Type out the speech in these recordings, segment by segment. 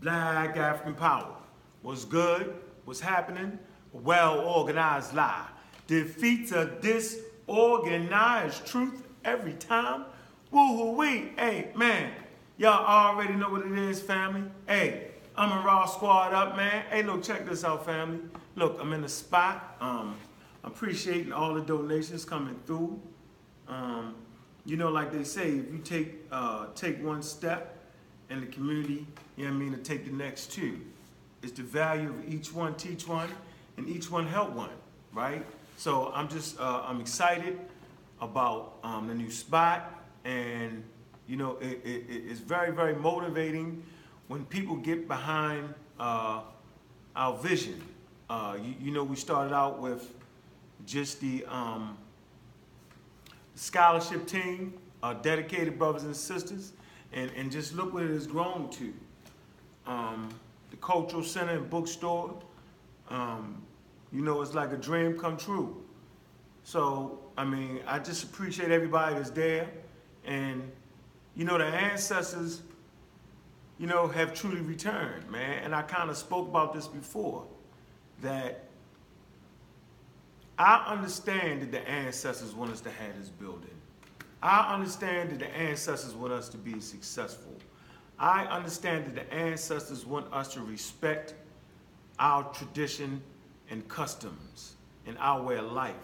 Black African power. What's good? What's happening? A well organized lie. Defeats a disorganized truth every time. Woo hoo wee. Hey, man. Y'all already know what it is, family. Hey, I'm a raw squad up, man. Hey, look, check this out, family. Look, I'm in the spot. Um, appreciating all the donations coming through. Um, you know, like they say, if you take uh, take one step in the community, you know what I mean, to take the next two. It's the value of each one teach one, and each one help one, right? So I'm just uh, I'm excited about um, the new spot, and you know, it, it, it's very very motivating when people get behind uh, our vision. Uh, you, you know, we started out with just the um, scholarship team, our dedicated brothers and sisters, and, and just look what it has grown to. Um, the Cultural Center and Bookstore, um, you know, it's like a dream come true. So, I mean, I just appreciate everybody that's there. And, you know, the ancestors, you know, have truly returned, man. And I kind of spoke about this before, that I understand that the ancestors want us to have this building. I understand that the ancestors want us to be successful. I understand that the ancestors want us to respect our tradition and customs and our way of life.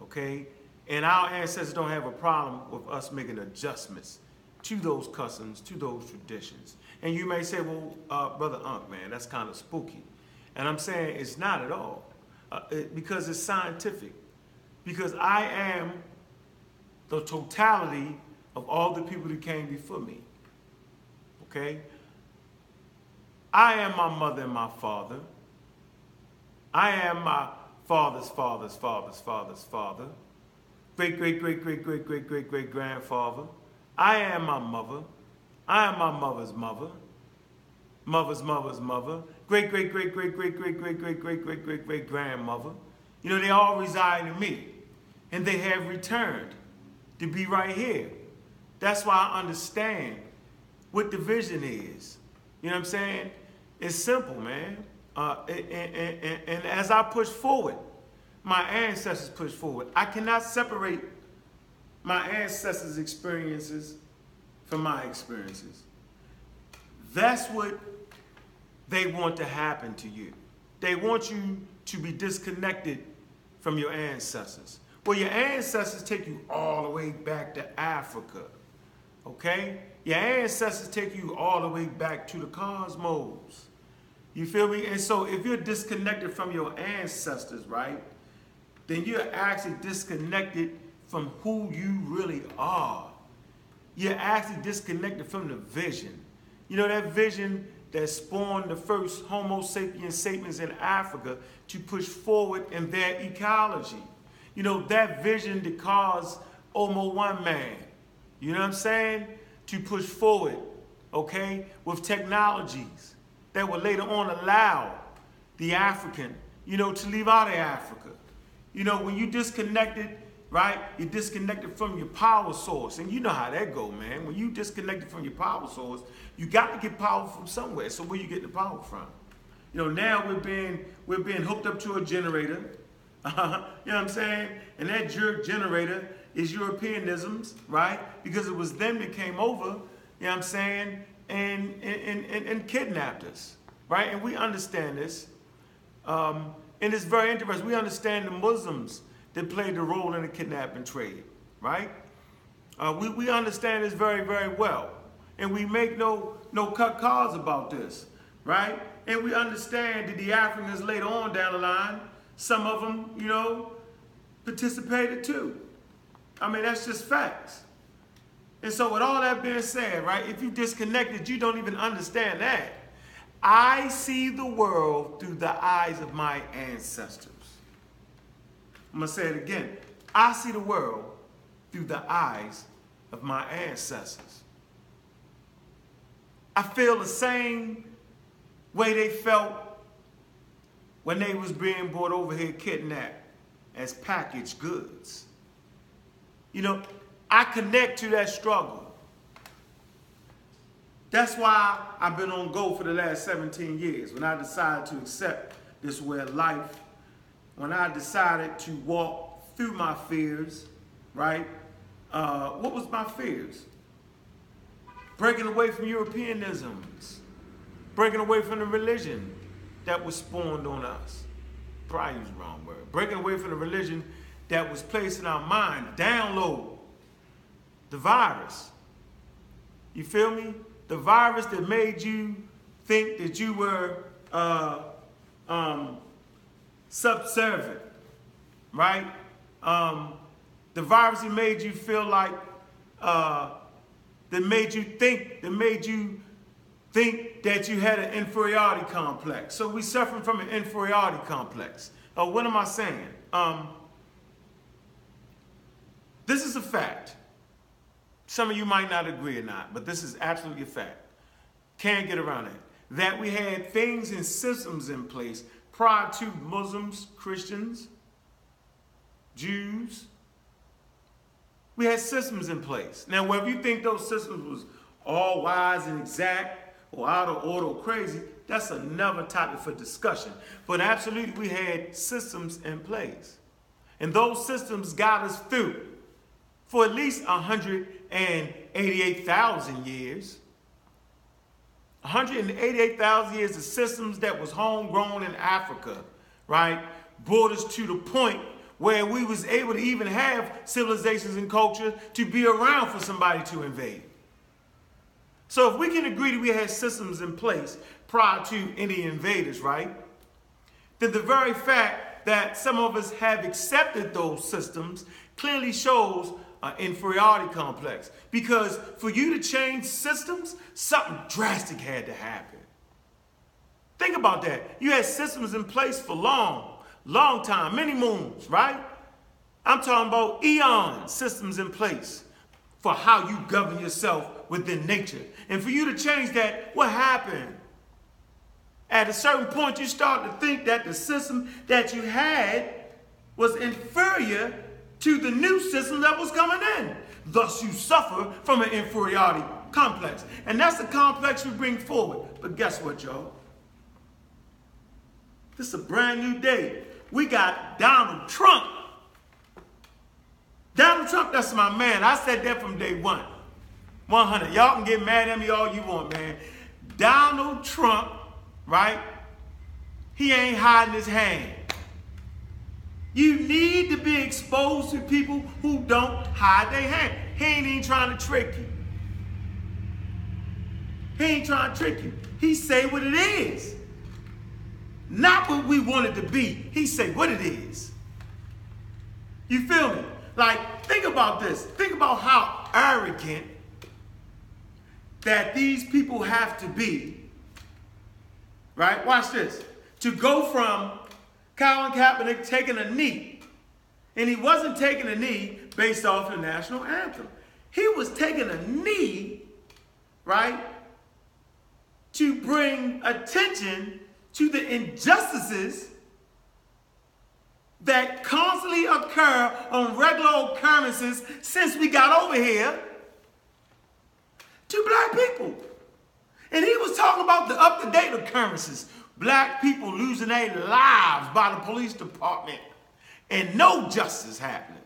Okay? And our ancestors don't have a problem with us making adjustments to those customs, to those traditions. And you may say, well, uh, Brother Unc, man, that's kind of spooky. And I'm saying it's not at all uh, it, because it's scientific. Because I am the totality of all the people that came before me. Okay? I am my mother and my father. I am my father's father's father's father's father. Great, great, great, great, great, great, great, great grandfather. I am my mother. I am my mother's mother. Mother's mother's mother great, great, great, great, great, great, great, great, great, great, great, great grandmother. You know, they all reside in me. And they have returned to be right here. That's why I understand what the vision is. You know what I'm saying? It's simple, man. Uh, and, and, and, and as I push forward, my ancestors push forward. I cannot separate my ancestors' experiences from my experiences. That's what they want to happen to you. They want you to be disconnected from your ancestors. Well, your ancestors take you all the way back to Africa, okay? Your ancestors take you all the way back to the cosmos. You feel me? And so if you're disconnected from your ancestors, right, then you're actually disconnected from who you really are. You're actually disconnected from the vision. You know, that vision that spawned the first Homo sapiens sapiens in Africa to push forward in their ecology. You know, that vision that caused Omo One Man, you know what I'm saying? To push forward, okay, with technologies that would later on allow the African, you know, to leave out of Africa. You know, when you disconnected right? You're disconnected from your power source. And you know how that go, man. When you disconnected from your power source, you got to get power from somewhere. So where you get the power from? You know, now we're being we're being hooked up to a generator. you know what I'm saying? And that jerk generator is Europeanisms, right? Because it was them that came over, you know what I'm saying, and and, and, and kidnapped us, right? And we understand this. Um, and it's very interesting. We understand the Muslims that played the role in the kidnapping trade, right? Uh, we, we understand this very, very well. And we make no, no cut calls about this, right? And we understand that the Africans later on down the line, some of them, you know, participated too. I mean, that's just facts. And so with all that being said, right, if you disconnected, you don't even understand that. I see the world through the eyes of my ancestors. I'm going to say it again. I see the world through the eyes of my ancestors. I feel the same way they felt when they was being brought over here kidnapped as packaged goods. You know, I connect to that struggle. That's why I've been on go for the last 17 years. When I decided to accept this way of life, when I decided to walk through my fears, right? Uh, what was my fears? Breaking away from Europeanisms, breaking away from the religion that was spawned on us. Probably use the wrong word. Breaking away from the religion that was placed in our mind. Download the virus. You feel me? The virus that made you think that you were uh, um, subservient, right? Um, the virus that made you feel like, uh, that made you think, that made you think that you had an inferiority complex. So we suffering from an inferiority complex. Uh, what am I saying? Um, this is a fact. Some of you might not agree or not, but this is absolutely a fact. Can't get around it. That we had things and systems in place prior to Muslims, Christians, Jews. We had systems in place. Now, whether you think those systems was all wise and exact or out of order or crazy, that's another topic for discussion. But absolutely, we had systems in place. And those systems got us through for at least 188,000 years. 188,000 years of systems that was homegrown in Africa, right, brought us to the point where we was able to even have civilizations and culture to be around for somebody to invade. So if we can agree that we had systems in place prior to any invaders, right, then the very fact that some of us have accepted those systems clearly shows an inferiority complex. Because for you to change systems, something drastic had to happen. Think about that. You had systems in place for long, long time, many moons, right? I'm talking about eon systems in place for how you govern yourself within nature. And for you to change that, what happened? At a certain point, you start to think that the system that you had was inferior to the new system that was coming in. Thus, you suffer from an inferiority complex. And that's the complex we bring forward. But guess what, y'all? This is a brand new day. We got Donald Trump. Donald Trump, that's my man. I said that from day one. 100. Y'all can get mad at me all you want, man. Donald Trump, right? He ain't hiding his hand. You need to be exposed to people who don't hide their hand. He ain't even trying to trick you. He ain't trying to trick you. He say what it is. Not what we want it to be. He say what it is. You feel me? Like, think about this. Think about how arrogant that these people have to be. Right? Watch this. To go from Colin Kaepernick taking a knee. And he wasn't taking a knee based off the national anthem. He was taking a knee, right, to bring attention to the injustices that constantly occur on regular occurrences since we got over here to black people. And he was talking about the up-to-date occurrences black people losing their lives by the police department and no justice happening.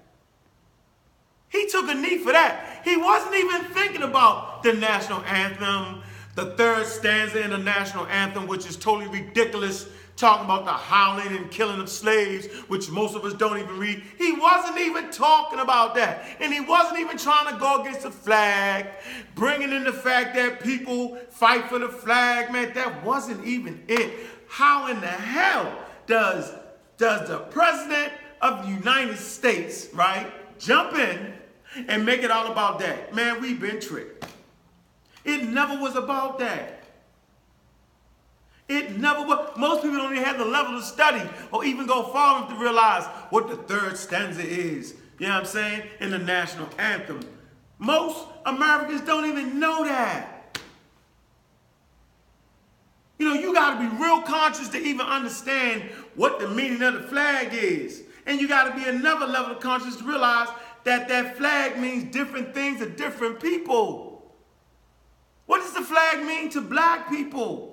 He took a knee for that. He wasn't even thinking about the national anthem, the third stanza in the national anthem, which is totally ridiculous talking about the howling and killing of slaves, which most of us don't even read. He wasn't even talking about that. And he wasn't even trying to go against the flag, bringing in the fact that people fight for the flag, man. That wasn't even it. How in the hell does, does the president of the United States, right, jump in and make it all about that? Man, we've been tricked. It never was about that. It never was. Most people don't even have the level to study or even go far enough to realize what the third stanza is. You know what I'm saying? In the national anthem. Most Americans don't even know that. You know, you got to be real conscious to even understand what the meaning of the flag is. And you got to be another level of conscious to realize that that flag means different things to different people. What does the flag mean to black people?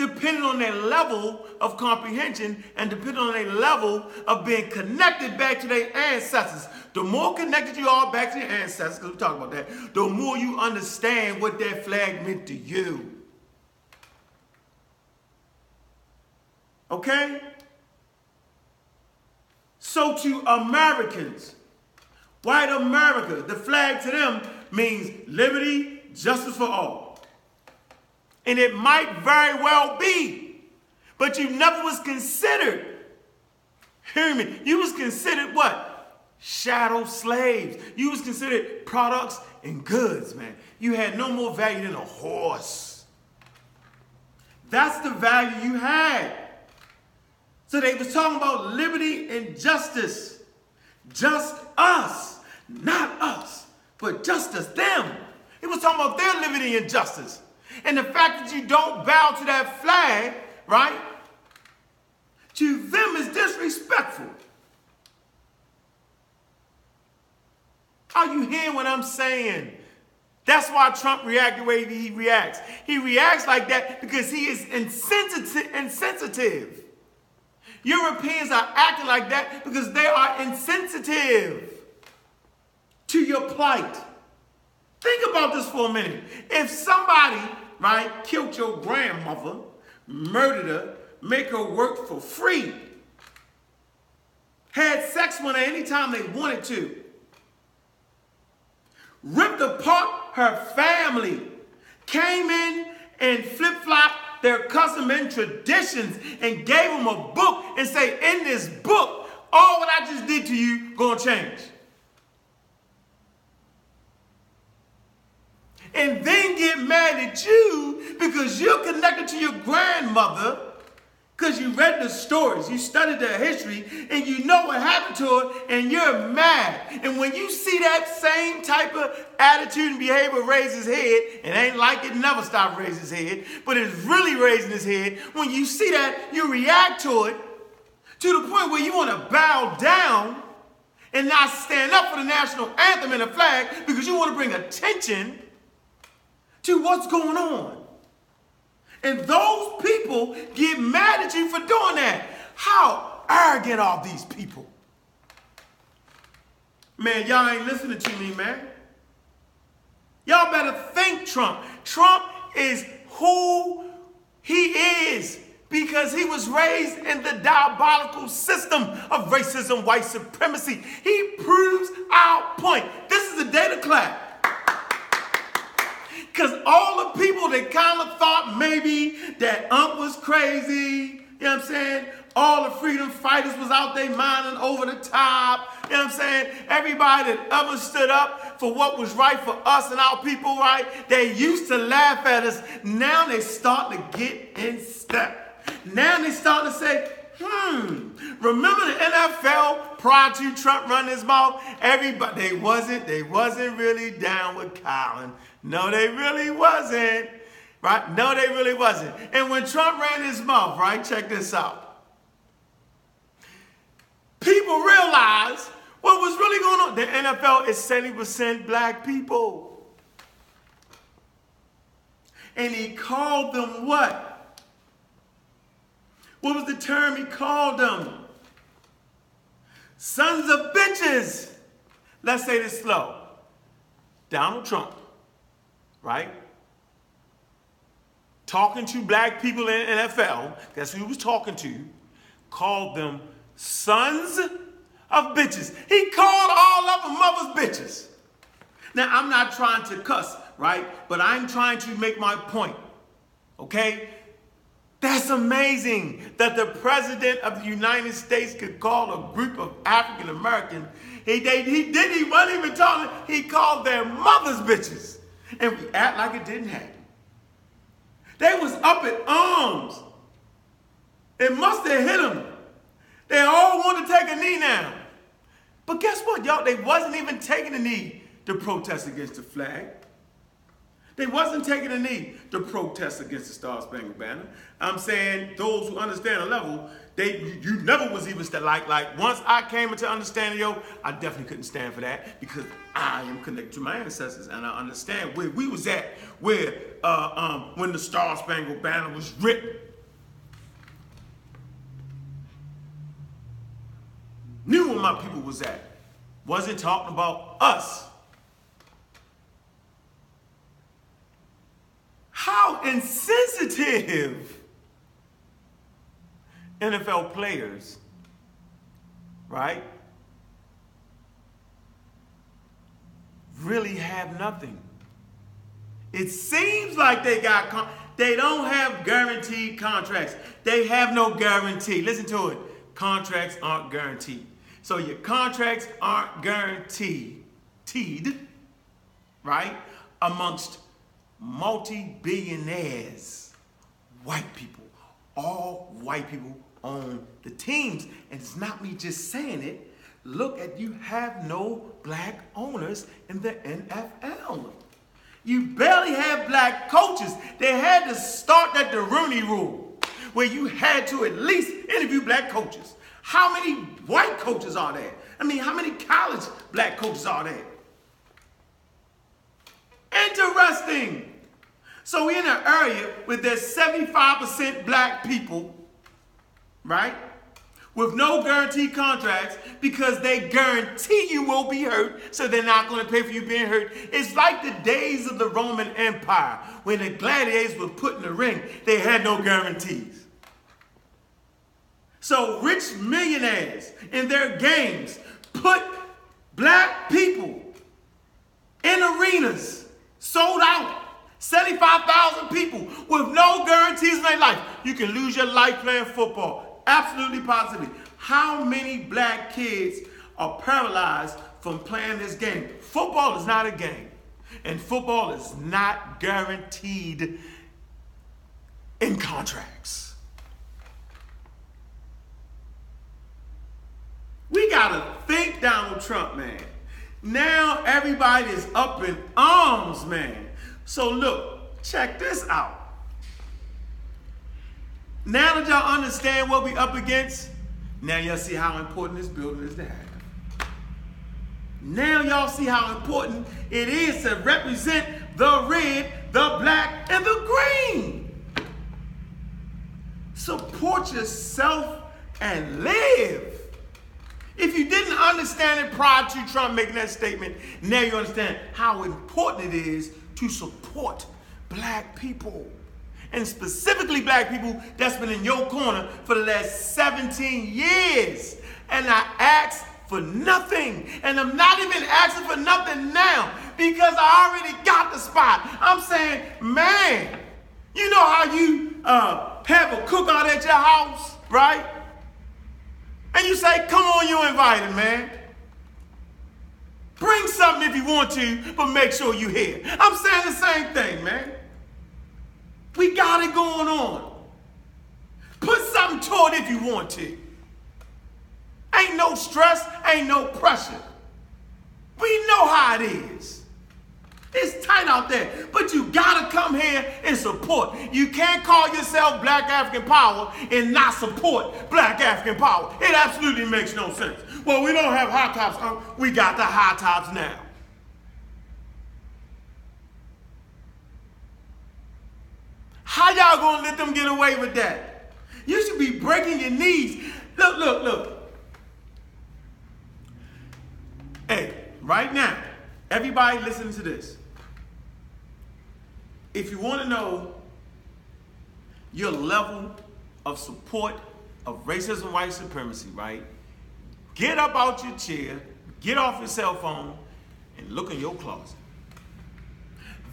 Depending on their level of comprehension and depending on their level of being connected back to their ancestors. The more connected you are back to your ancestors, because we talk about that, the more you understand what that flag meant to you. Okay? So to Americans, white America, the flag to them means liberty, justice for all. And it might very well be, but you never was considered. Hear me? You was considered what? Chattel slaves. You was considered products and goods, man. You had no more value than a horse. That's the value you had. So they was talking about liberty and justice. Just us, not us, but just us, them. It was talking about their liberty and justice. And the fact that you don't bow to that flag, right, to them is disrespectful. Are you hearing what I'm saying? That's why Trump reacted the way he reacts. He reacts like that because he is insensitive. insensitive. Europeans are acting like that because they are insensitive to your plight. Think about this for a minute. If somebody, right, killed your grandmother, murdered her, make her work for free, had sex with her anytime they wanted to, ripped apart her family, came in and flip-flopped their custom and traditions and gave them a book and say, in this book, all what I just did to you gonna change. And then get mad at you because you're connected to your grandmother because you read the stories, you studied the history, and you know what happened to her, and you're mad. And when you see that same type of attitude and behavior raise his head, it ain't like it never stopped raising his head, but it's really raising his head. When you see that, you react to it to the point where you want to bow down and not stand up for the national anthem and the flag because you want to bring attention to what's going on. And those people get mad at you for doing that. How arrogant are these people? Man, y'all ain't listening to me, man. Y'all better think Trump. Trump is who he is because he was raised in the diabolical system of racism, white supremacy. He proves our point. This is a data clap. Because all the people that kind of thought maybe that Ump was crazy, you know what I'm saying? All the freedom fighters was out there minding over the top. You know what I'm saying? Everybody that ever stood up for what was right for us and our people right, they used to laugh at us. Now they start to get in step. Now they start to say, hmm, remember the NFL prior to Trump running his mouth? Everybody, they wasn't, they wasn't really down with Colin. No, they really wasn't. Right? No, they really wasn't. And when Trump ran his mouth, right, check this out. People realized what was really going on. The NFL is 70% black people. And he called them what? What was the term he called them? Sons of bitches. Let's say this slow. Donald Trump right? Talking to black people in NFL, that's who he was talking to, called them sons of bitches. He called all of them mother's bitches. Now, I'm not trying to cuss, right? But I'm trying to make my point, okay? That's amazing that the president of the United States could call a group of African Americans. He, he did, he wasn't even talking, he called their mothers bitches and we act like it didn't happen. They was up at arms. It must have hit them. They all want to take a knee now. But guess what, y'all? They wasn't even taking a knee to protest against the flag. They wasn't taking a knee to protest against the Star Spangled Banner. I'm saying those who understand the level, they you never was even like like once I came into understanding, yo, I definitely couldn't stand for that because I am connected to my ancestors and I understand where we was at, where uh, um, when the Star Spangled Banner was written. Knew where my people was at. Wasn't talking about us. How insensitive NFL players, right, really have nothing. It seems like they got, con- they don't have guaranteed contracts. They have no guarantee. Listen to it. Contracts aren't guaranteed. So your contracts aren't guaranteed, right, amongst multi-billionaires, white people. All white people own the teams. And it's not me just saying it. Look at you have no black owners in the NFL. You barely have black coaches. They had to start that the Rooney rule, where you had to at least interview black coaches. How many white coaches are there? I mean, how many college black coaches are there? Interesting. So we're in an area where there's 75% black people, right? With no guaranteed contracts because they guarantee you will be hurt, so they're not going to pay for you being hurt. It's like the days of the Roman Empire when the gladiators were put in the ring, they had no guarantees. So rich millionaires in their games put black people in arenas sold out. 75,000 people with no guarantees in their life. You can lose your life playing football. Absolutely positively. How many black kids are paralyzed from playing this game? Football is not a game. And football is not guaranteed in contracts. We gotta think Donald Trump, man. Now everybody is up in arms, man. So look, check this out. Now that y'all understand what we up against, now y'all see how important this building is to have. Now y'all see how important it is to represent the red, the black, and the green. Support yourself and live. If you didn't understand it prior to Trump making that statement, now you understand how important it is to support black people. And specifically black people that's been in your corner for the last 17 years. And I ask for nothing. And I'm not even asking for nothing now because I already got the spot. I'm saying, man, you know how you uh, have a cookout at your house, right? And you say, come on, you're invited, man. Bring something if you want to, but make sure you're here. I'm saying the same thing, man. We got it going on. Put something to it if you want to. Ain't no stress, ain't no pressure. We know how it is. It's tight out there, but you gotta come here and support. You can't call yourself Black African Power and not support Black African Power. It absolutely makes no sense. Well, we don't have high tops. We got the high tops now. How y'all gonna let them get away with that? You should be breaking your knees. Look, look, look. Hey, right now, everybody listen to this. If you want to know your level of support of racism, white supremacy, right? Get up out your chair, get off your cell phone, and look in your closet.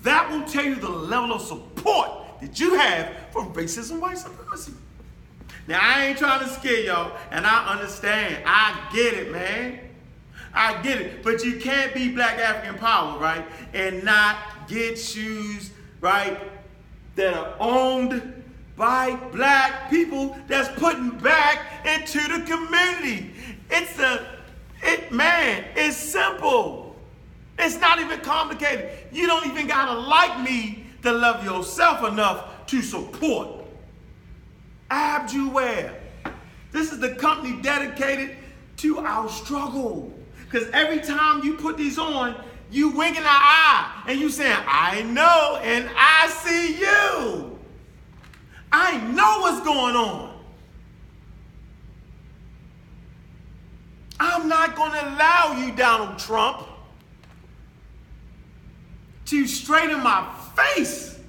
That will tell you the level of support that you have for racism, white supremacy. Now, I ain't trying to scare y'all, and I understand. I get it, man. I get it. But you can't be black African power, right? And not get shoes, right, that are owned by black people that's putting back into the community. It's a, it, man, it's simple. It's not even complicated. You don't even gotta like me to love yourself enough to support. Abdjuwear. This is the company dedicated to our struggle. Because every time you put these on, you winking an eye and you saying, I know and I see you. I know what's going on. I'm not going to allow you, Donald Trump, to straighten my face,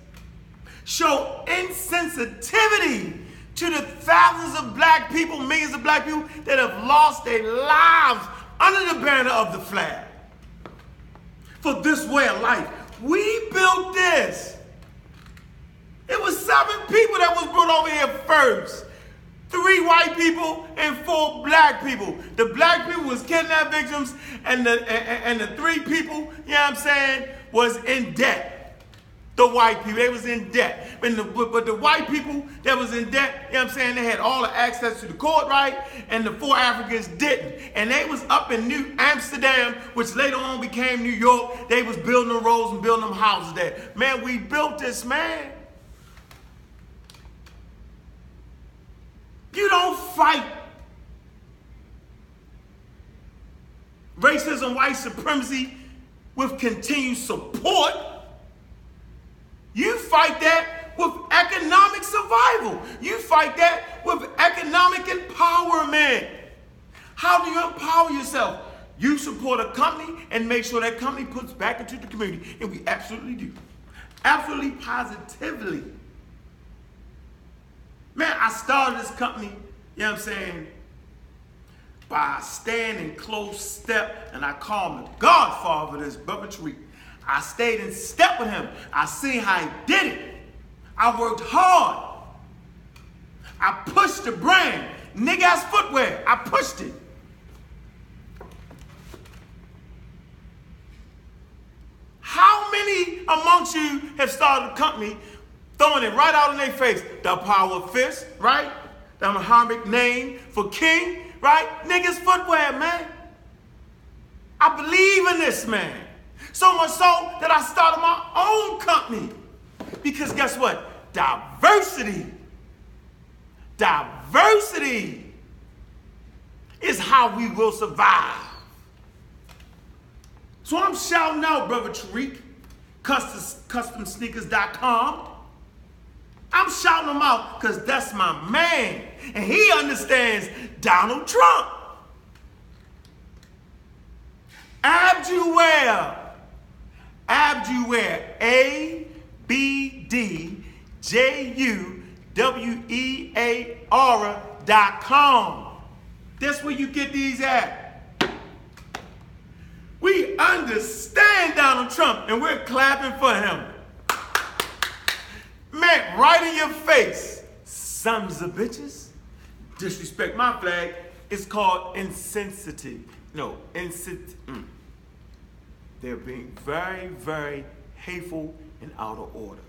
show insensitivity to the thousands of black people, millions of black people that have lost their lives under the banner of the flag for this way of life. We built this. It was seven people that was brought over here first. Three white people and four black people. The black people was kidnapped victims, and the and, and the three people, you know what I'm saying, was in debt. The white people, they was in debt. But the, but the white people that was in debt, you know what I'm saying, they had all the access to the court, right? And the four Africans didn't. And they was up in New Amsterdam, which later on became New York. They was building the roads and building them houses there. Man, we built this, man. You don't fight racism, white supremacy with continued support. You fight that with economic survival. You fight that with economic empowerment. How do you empower yourself? You support a company and make sure that company puts back into the community. And we absolutely do. Absolutely positively. Man, I started this company, you know what I'm saying, by staying in close step, and I call him the godfather of this Tariq. I stayed in step with him. I seen how he did it. I worked hard. I pushed the brand. Nigga ass footwear. I pushed it. How many amongst you have started a company throwing it right out in their face? The power of fist, right? The Muhammad name for king, right? Niggas footwear, man. I believe in this man. So much so that I started my own company. Because guess what? Diversity. Diversity is how we will survive. So I'm shouting out, Brother Tariq, customsneakers.com. I'm shouting him out because that's my man. And he understands Donald Trump. Abdjuwear. Abdjuwear. A B D J U W E A R dot com. That's where you get these at. We understand Donald Trump and we're clapping for him. Man, right in your face, sons of bitches. Disrespect my flag. It's called insensitive. No, insensitive. Mm. They're being very, very hateful and out of order.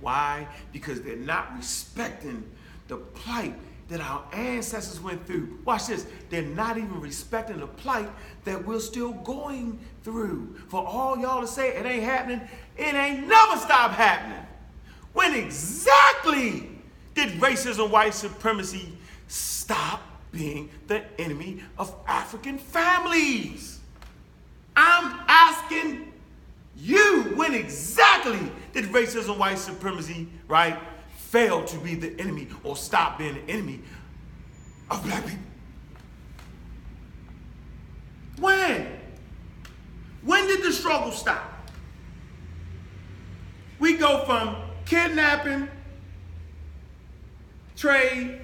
Why? Because they're not respecting the plight that our ancestors went through. Watch this. They're not even respecting the plight that we're still going through. For all y'all to say it ain't happening, it ain't never stop happening. When exactly did racism, white supremacy stop being the enemy of African families? I'm asking you, when exactly did racism, white supremacy, right, fail to be the enemy or stop being the enemy of black people? When? When did the struggle stop? We go from kidnapping, trade,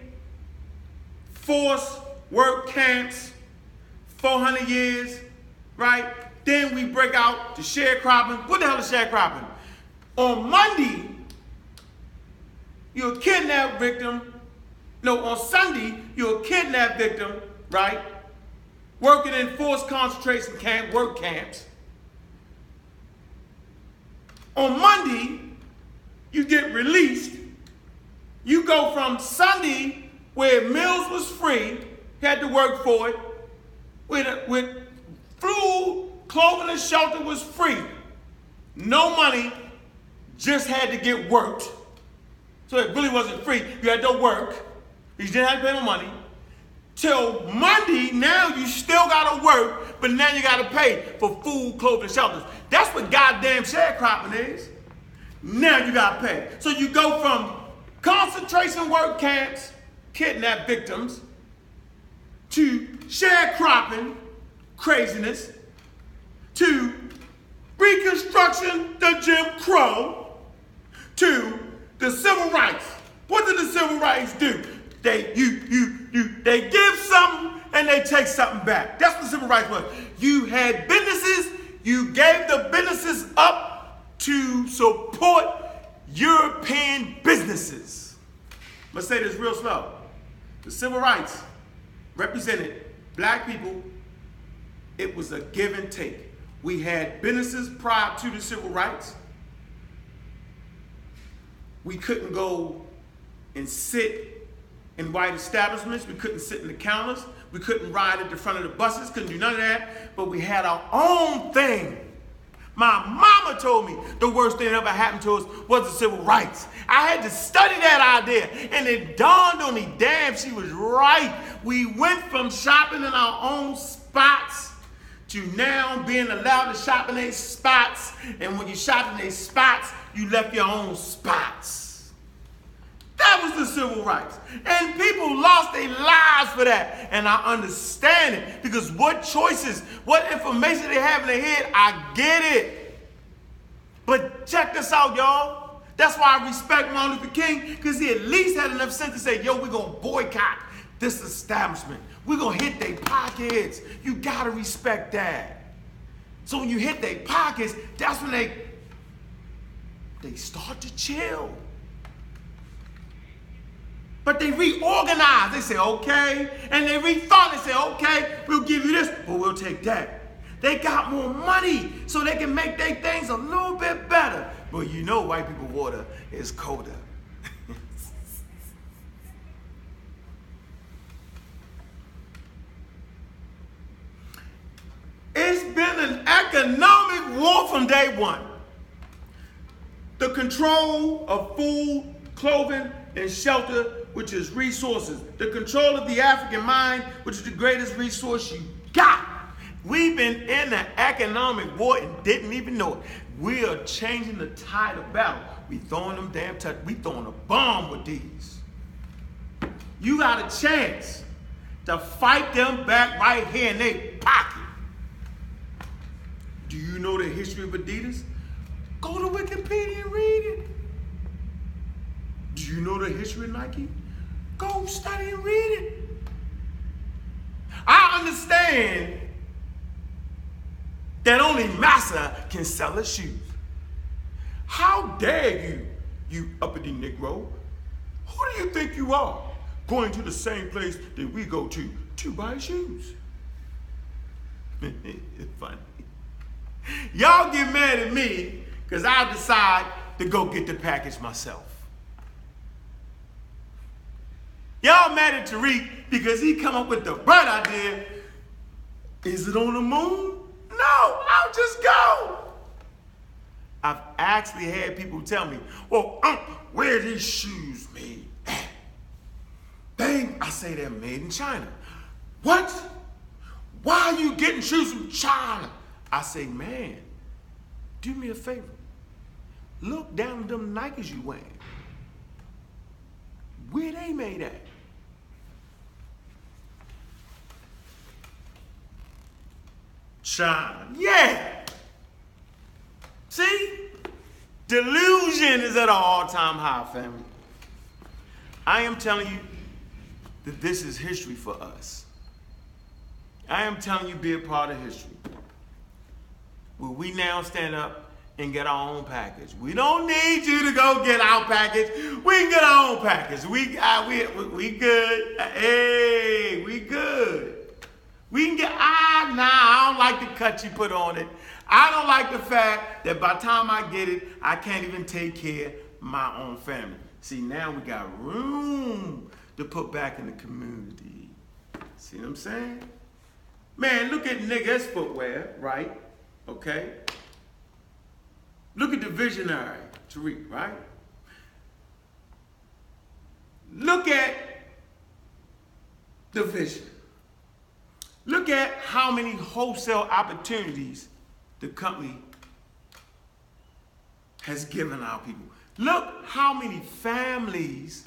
forced work camps, 400 years, right? Then we break out to sharecropping. What the hell is sharecropping? On Monday, you're a kidnapped victim. No, on Sunday, you're a kidnapped victim, right? Working in forced concentration camp, work camps. On Monday, you get released. You go from Sunday, where meals was free, had to work for it, with, with food, clothing and shelter was free. No money, just had to get worked. So it really wasn't free. You had to work. You didn't have to pay no money. Till Monday, now you still gotta work, but now you gotta pay for food, clothing, and shelters. That's what goddamn sharecropping is. Now you gotta pay. So you go from concentration work camps, kidnap victims, to sharecropping, craziness, to Reconstruction, the Jim Crow, to the civil rights. What did the civil rights do? They you you you they give something and they take something back. That's what civil rights was. You had businesses, you gave the businesses up to support European businesses. Let's say this real slow. The civil rights represented black people. It was a give and take. We had businesses prior to the civil rights. We couldn't go and sit in white establishments. We couldn't sit in the counters. We couldn't ride at the front of the buses. Couldn't do none of that. But we had our own thing. My mama told me the worst thing that ever happened to us was the civil rights. I had to study that idea, and it dawned on me, damn, she was right. We went from shopping in our own spots to now being allowed to shop in these spots. And when you shop in these spots, you left your own spots. That was the civil rights. And people lost their lives for that. And I understand it because what choices, what information they have in their head, I get it. But check this out, y'all. That's why I respect Martin Luther King because he at least had enough sense to say, yo, we're going to boycott this establishment. We're to hit their pockets. You got to respect that. So when you hit their pockets, that's when they they start to chill. But they reorganize. They say, okay. And they rethought. They say, okay, we'll give you this, but we'll take that. They got more money so they can make their things a little bit better. But you know white people water is colder. It's been an economic war from day one. The control of food, clothing, and shelter, which is resources. The control of the African mind, which is the greatest resource you got. We've been in an economic war and didn't even know it. We are changing the tide of battle. We throwing them damn touch. We throwing a bomb with these. You got a chance to fight them back right here in their pocket. Do you know the history of Adidas? Go to Wikipedia and read it. Do you know the history of Nike? Go study and read it. I understand that only Massa can sell his shoes. How dare you, you uppity Negro? Who do you think you are going to the same place that we go to to buy shoes? funny. Y'all get mad at me because I decide to go get the package myself. Y'all mad at Tariq because he come up with the bright idea. Is it on the moon? No, I'll just go. I've actually had people tell me, well, um, where these shoes made at? Bang, I say they're made in China. What? Why are you getting shoes from China? I say, man, do me a favor. Look down at them Nikes you wearing. Where they made at? China. Yeah. See? Delusion is at an all-time high, family. I am telling you that this is history for us. I am telling you be a part of history. We now stand up and get our own package? We don't need you to go get our package. We can get our own package. We, uh, we, we, good. Hey, we good. We can get, ah, nah, I don't like the cut you put on it. I don't like the fact that by the time I get it, I can't even take care of my own family. See, now we got room to put back in the community. See what I'm saying? Man, look at niggas' footwear, right? Okay? Look at the visionary, Tariq, right? Look at the vision. Look at how many wholesale opportunities the company has given our people. Look how many families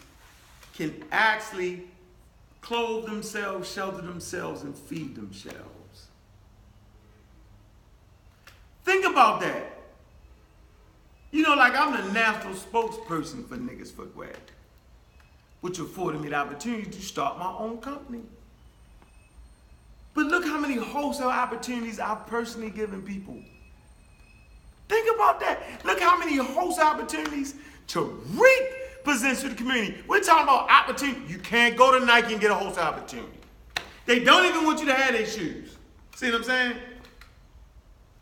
can actually clothe themselves, shelter themselves, and feed themselves. Think about that. You know, like I'm the national spokesperson for Niggas Footwear, which afforded me the opportunity to start my own company. But look how many wholesale opportunities I've personally given people. Think about that. Look how many wholesale opportunities Tariq presents to the community. We're talking about opportunity. You can't go to Nike and get a wholesale opportunity. They don't even want you to have their shoes. See what I'm saying?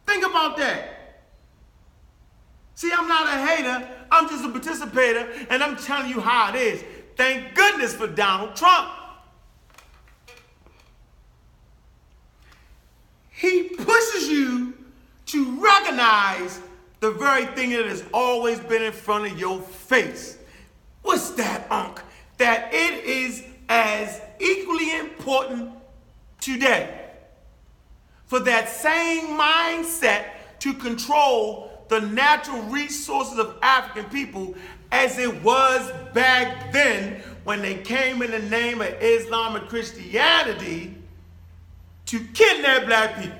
Think about that. See, I'm not a hater. I'm just a participator, and I'm telling you how it is. Thank goodness for Donald Trump. He pushes you to recognize the very thing that has always been in front of your face. What's that, Unc? That it is as equally important today for that same mindset to control the natural resources of African people as it was back then when they came in the name of Islam and Christianity to kidnap black people.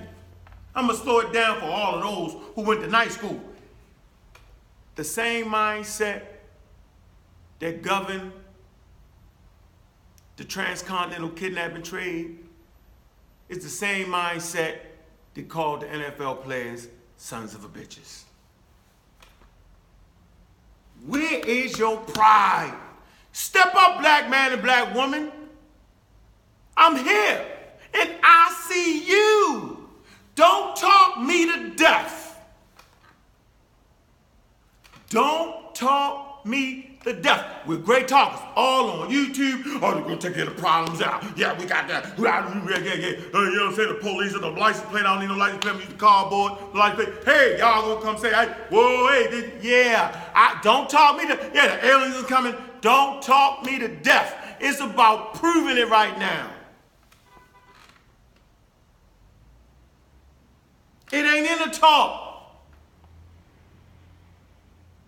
I'm going to slow it down for all of those who went to night school. The same mindset that governed the transcontinental kidnapping trade is the same mindset that called the NFL players sons of a bitches. Where is your pride? Step up, black man and black woman. I'm here and I see you. Don't talk me to death. Don't talk me to death. We're great talkers, all on YouTube. Oh, they're gonna take care of the problems out. Yeah, we got that. Yeah, yeah, yeah. Uh, you know what I'm saying? The police and the license plate. I don't need no license plate. use the cardboard. The license plate. Hey, y'all gonna come say, hey, whoa, hey, this, yeah. I don't talk me to. Yeah, the aliens is coming. Don't talk me to death. It's about proving it right now. It ain't in the talk.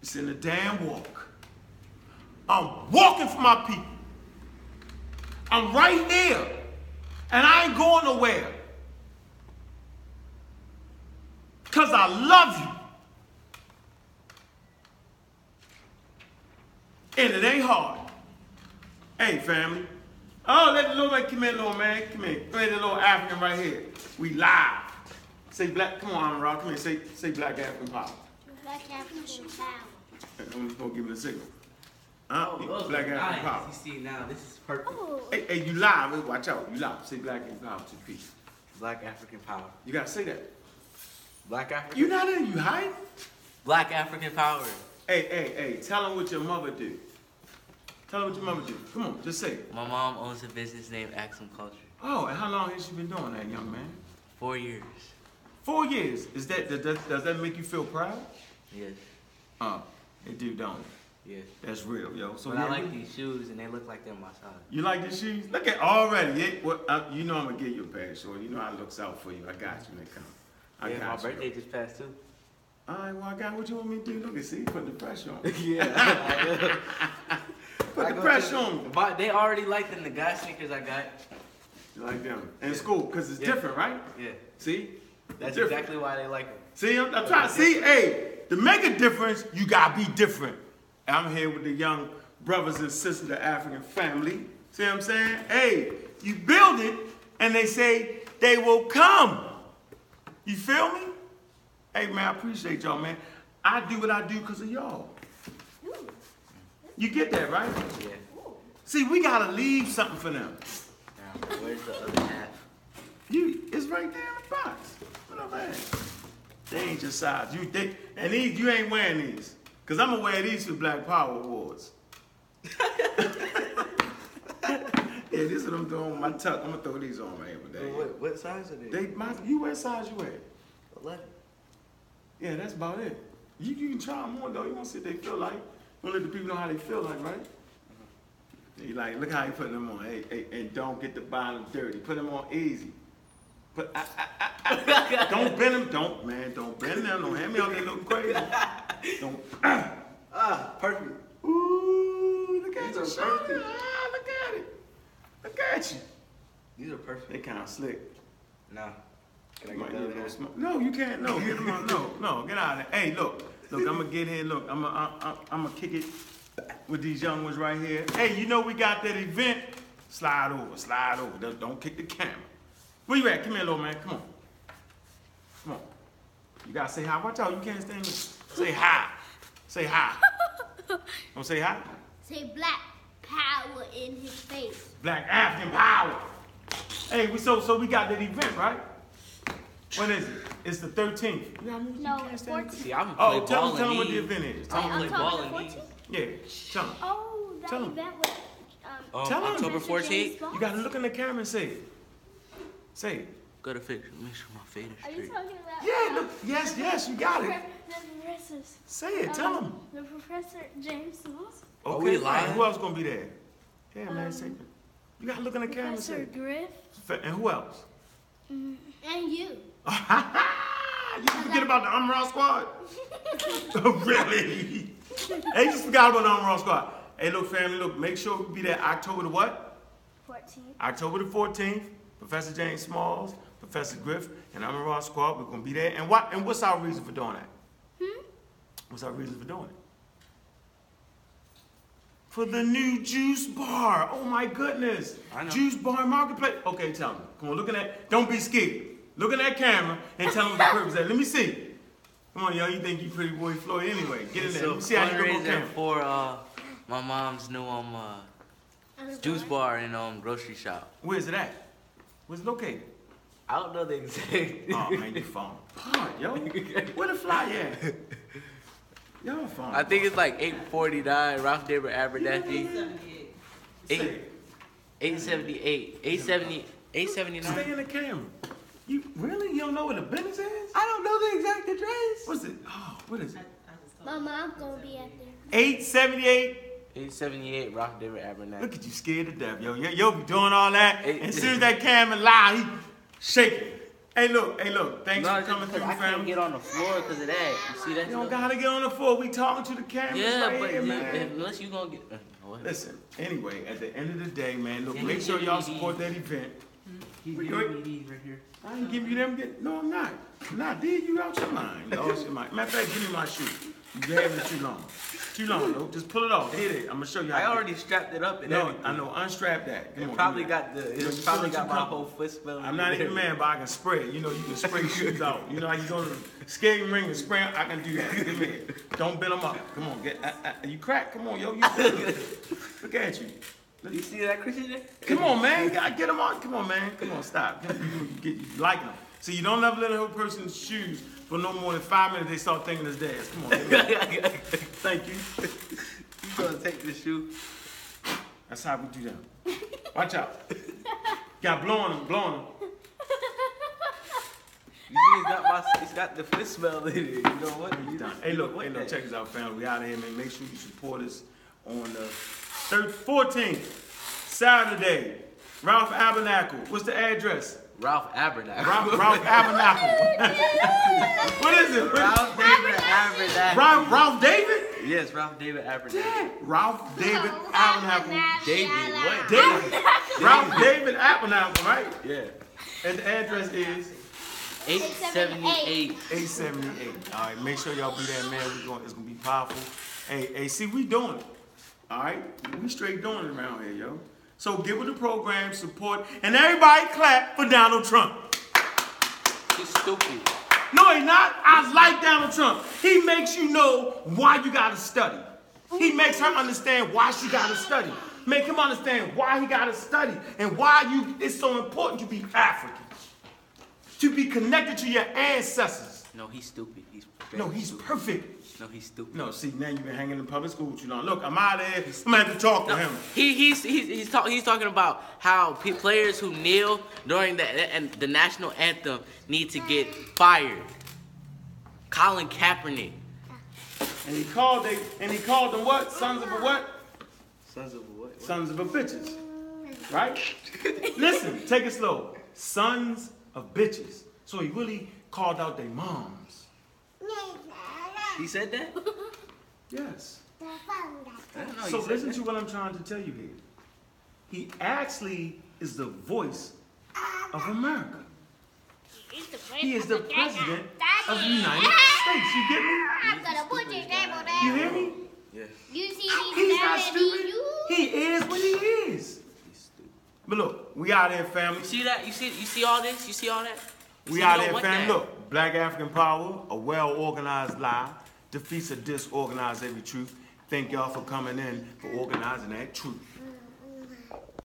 It's in the damn walk. I'm walking for my people. I'm right here. And I ain't going nowhere. Because I love you. And it ain't hard. Hey, family. Oh, let the little man come in, little man. Come in. Here, the little African right here. We live. Say black, come on, Rock, come here, say, say black African power. Black African power. I'm just gonna give it a signal. Huh? Oh, black African nice. power. You see now, this is perfect. Oh, Hey, hey, you live, watch out, you live. Say black African power to the people. Black African power. You gotta say that. Black African. You not in, you hide? Black African power. Hey, hey, hey, tell them what your mother do. Tell them what your mother do. Come on, just say it. My mom owns a business named Axum Culture. Oh, and how long has she been doing that, young man? Four years. Four years. Is that, does that, does that make you feel proud? Yes. Uh, it do, don't it? Yes. That's real, yo. So but I like we- these shoes and they look like they're my size. You like the shoes? Look at already. Yeah, well, uh, you know I'm gonna get you a pair shorts. You know I looks out for you. I got you when it comes. I yeah, my you. birthday just passed too. All right, well I got what you want me to do. Look at see, put the pressure on. me. yeah. Put I the pressure to- on. But they already like them. The guy sneakers I got. You like them in school because it's Yeah. different, right? Yeah. See, That's different. exactly why they like them. See, I'm, I'm trying see. Hey, to make a difference, you gotta be different. I'm here with the young brothers and sisters of the African family. See what I'm saying? Hey, you build it, and they say they will come. You feel me? Hey man, I appreciate y'all, man. I do what I do because of y'all. You get that, right? Yeah. See, we gotta leave something for them. Now, where's the other half? You, it's right there in the box. What up, man? They ain't your size. You they, and these you ain't wearing these. Cause I'm gonna wear these for Black Power Awards. yeah, this is what I'm doing with my tuck. I'm gonna throw these on right here today. What, what size are they? They my you wear size you wear? 11. Yeah, that's about it. You, you can try them on though. You want to see what they feel like. You want to let the people know how they feel like, right? Mm-hmm. You like, look how you putting them on. Hey, hey, and don't get the bottom dirty. Put them on easy. Ah, ah, ah, ah. don't bend them. Don't, man, don't bend them. Don't hand me out there looking crazy. Don't. Ah. Perfect. Ooh, look at These you, are perfect. Ah, look at it. Look at you. These are perfect. They kind of slick. Nah. Can I get a that little smoke. No, you can't. No, get them out. No, no, get out of there. Hey, look, look. I'm gonna get here. Look, I'm gonna, I'm, I'm gonna kick it with these young ones right here. Hey, you know we got that event. Slide over, slide over. Don't kick the camera. Where you at? Come here, little man. Come on. Come on. You gotta say hi. Watch out. You can't stand. Me. Say hi. Say hi. Don't say hi. Say black power in his face. Black African power. Hey, we so so we got that event, right? When is it? It's the 13th. You got music? No, You can't 14th. See, I'm Oh, play tell ball them, tell them what the these. event is. I'm Tell gonna them. play October ball the in these. 14th? Yeah, tell them. Oh, that Tell 'em. event with um, Um, Tell 'em. October 14th. You gotta look in the camera and say it. Say it. Gotta fix. Make sure my fade Are is you talking about? Yeah, um, look. Yes, yes, you got it. The professors. Say it. Tell um, them. The professor James Smalls. Are Okay, we fine. live? Who else gonna be there? Yeah, man, Um, say it. You gotta look in the camera Professor. Griff. And who else? Mm, and you. you forget about the Umrah squad? really? hey, you just forgot about the Umrah squad. Hey, look, family, look, make sure we be there October the what? 14. October the 14th, Professor James Smalls, Professor Griff, and I'm a Raw Squad. We're gonna be there. And what? And what's our reason for doing that? Hmm? What's our reason for doing it? For the new juice bar. Oh my goodness. I know. Juice bar marketplace. Okay, tell me. Come on, look at that. Don't be scared. Look at that camera and tell them what the purpose is. Let me see. Come on, yo. You think you pretty boy Floyd anyway? Get in there. a Let me see how you look on camera. for uh, my mom's new um uh, juice bar in um grocery shop. Where's it at? Where's it located? I don't know the exact. Oh man, you phone. apart, yo. Where the fly at? Y'all falling. I think it's like 849 Ralph David Abernathy. Say Eight, 878, 870, Stay in the camera. You really? You don't know what the business is? I don't know the exact address. What's it? Oh, what is it? My mom gonna be at there. 878. 878 Rock David Abernathy. Look at you scared to death, yo. Yo, yo be doing all that. Eight- And as soon as that camera loud, he shaking. Hey, look, hey, look. Thanks No, for it's coming just through, 'cause I can't get on the floor because of that. You see that? You don't gotta get on the floor. We talking to the camera. Yeah, right but here, you, man. unless you gonna get. Uh. Listen, anyway, at the end of the day, man, look, Yeah, make sure y'all support that event. He's Wait, giving these right here. I ain't giving you them. Get, no, I'm not. I'm not. Did you out your mind? You lost your mind. Matter of fact, give me my shoe. You having it too long. Too long, though. Just pull it off. Hit it. I'm gonna show you how. I already strapped it up and No, everything. I know. Unstrap that. Come It on, probably got the. Yo, you feel probably got you my whole foot smelling. I'm not even mad, but I can spray. You know, you can spray shoes out. You know how you go to the skating ring and spray. I can do that. Don't bend them up. Come on, get. Uh, uh, you crack. Come on, yo. You. Look at you. You see that Christian there? Come on, man. Gotta get them on. Come on, man. Come on, stop. You, get, you like them. See, you don't ever let a whole person's shoes for no more than five minutes. They start thinking it's theirs. Come on. give me it. Thank you. You gonna take the shoe? That's how we do that. Watch out. Got blowing them, blowing. You see, it's got my, it's got the foot smell in it. You know what? You Done. know Hey, look, hey, look, check us out, family. We out of here, man. Make sure you support us on the third, 14th, Saturday. Ralph Abernacle. What's the address? Ralph Abernathy. Ralph, Ralph Abernacle. what is it? What- Ralph David Abernathy. Ralph, Ralph David? Yes, Ralph David Abernathy. Yeah. Ralph David Abernacle. David, what? David. Ralph David Abernacle, right? Yeah. And the address is 878. 878. All right, make sure y'all be there, man. We going, it's gonna be powerful. Hey, hey, see, we doing it. All right, we straight doing it around here, yo. So get with the program, support, and everybody clap for Donald Trump. He's stupid. No, he's not. I like Donald Trump. He makes you know why you gotta study. He makes her understand why she gotta study. Make him understand why he gotta study and why you it's so important to be African. To be connected to your ancestors. No, he's stupid. He's No, he's perfect. No, he's stupid. No, see, now you've been hanging in public school too long. Look, I'm out of here. I'm gonna have to talk to him. He, he's he's he's, talk, he's talking about how pe- players who kneel during the and the national anthem need to get fired. Colin Kaepernick. And he called they and he called them what? Sons of a what? Sons of a what? Sons of a bitches. Right? Listen, take it slow. Sons of bitches. So he really called out their moms. He said that? Yes. I didn't know he So said listen that. to what I'm trying to tell you here. He actually is the voice of America. He is the president of the United States. You get me? I'm gonna put your table You down. hear me? Yeah, You see He's these not stupid. He is what he is. he's stupid. But look, we out there, family. You see that? You see? You see all this? You see all that? You We see, out don't there, want fam. that. Look, Black African Power, a well-organized lie, defeats a disorganized every truth. Thank y'all for coming in for organizing that truth.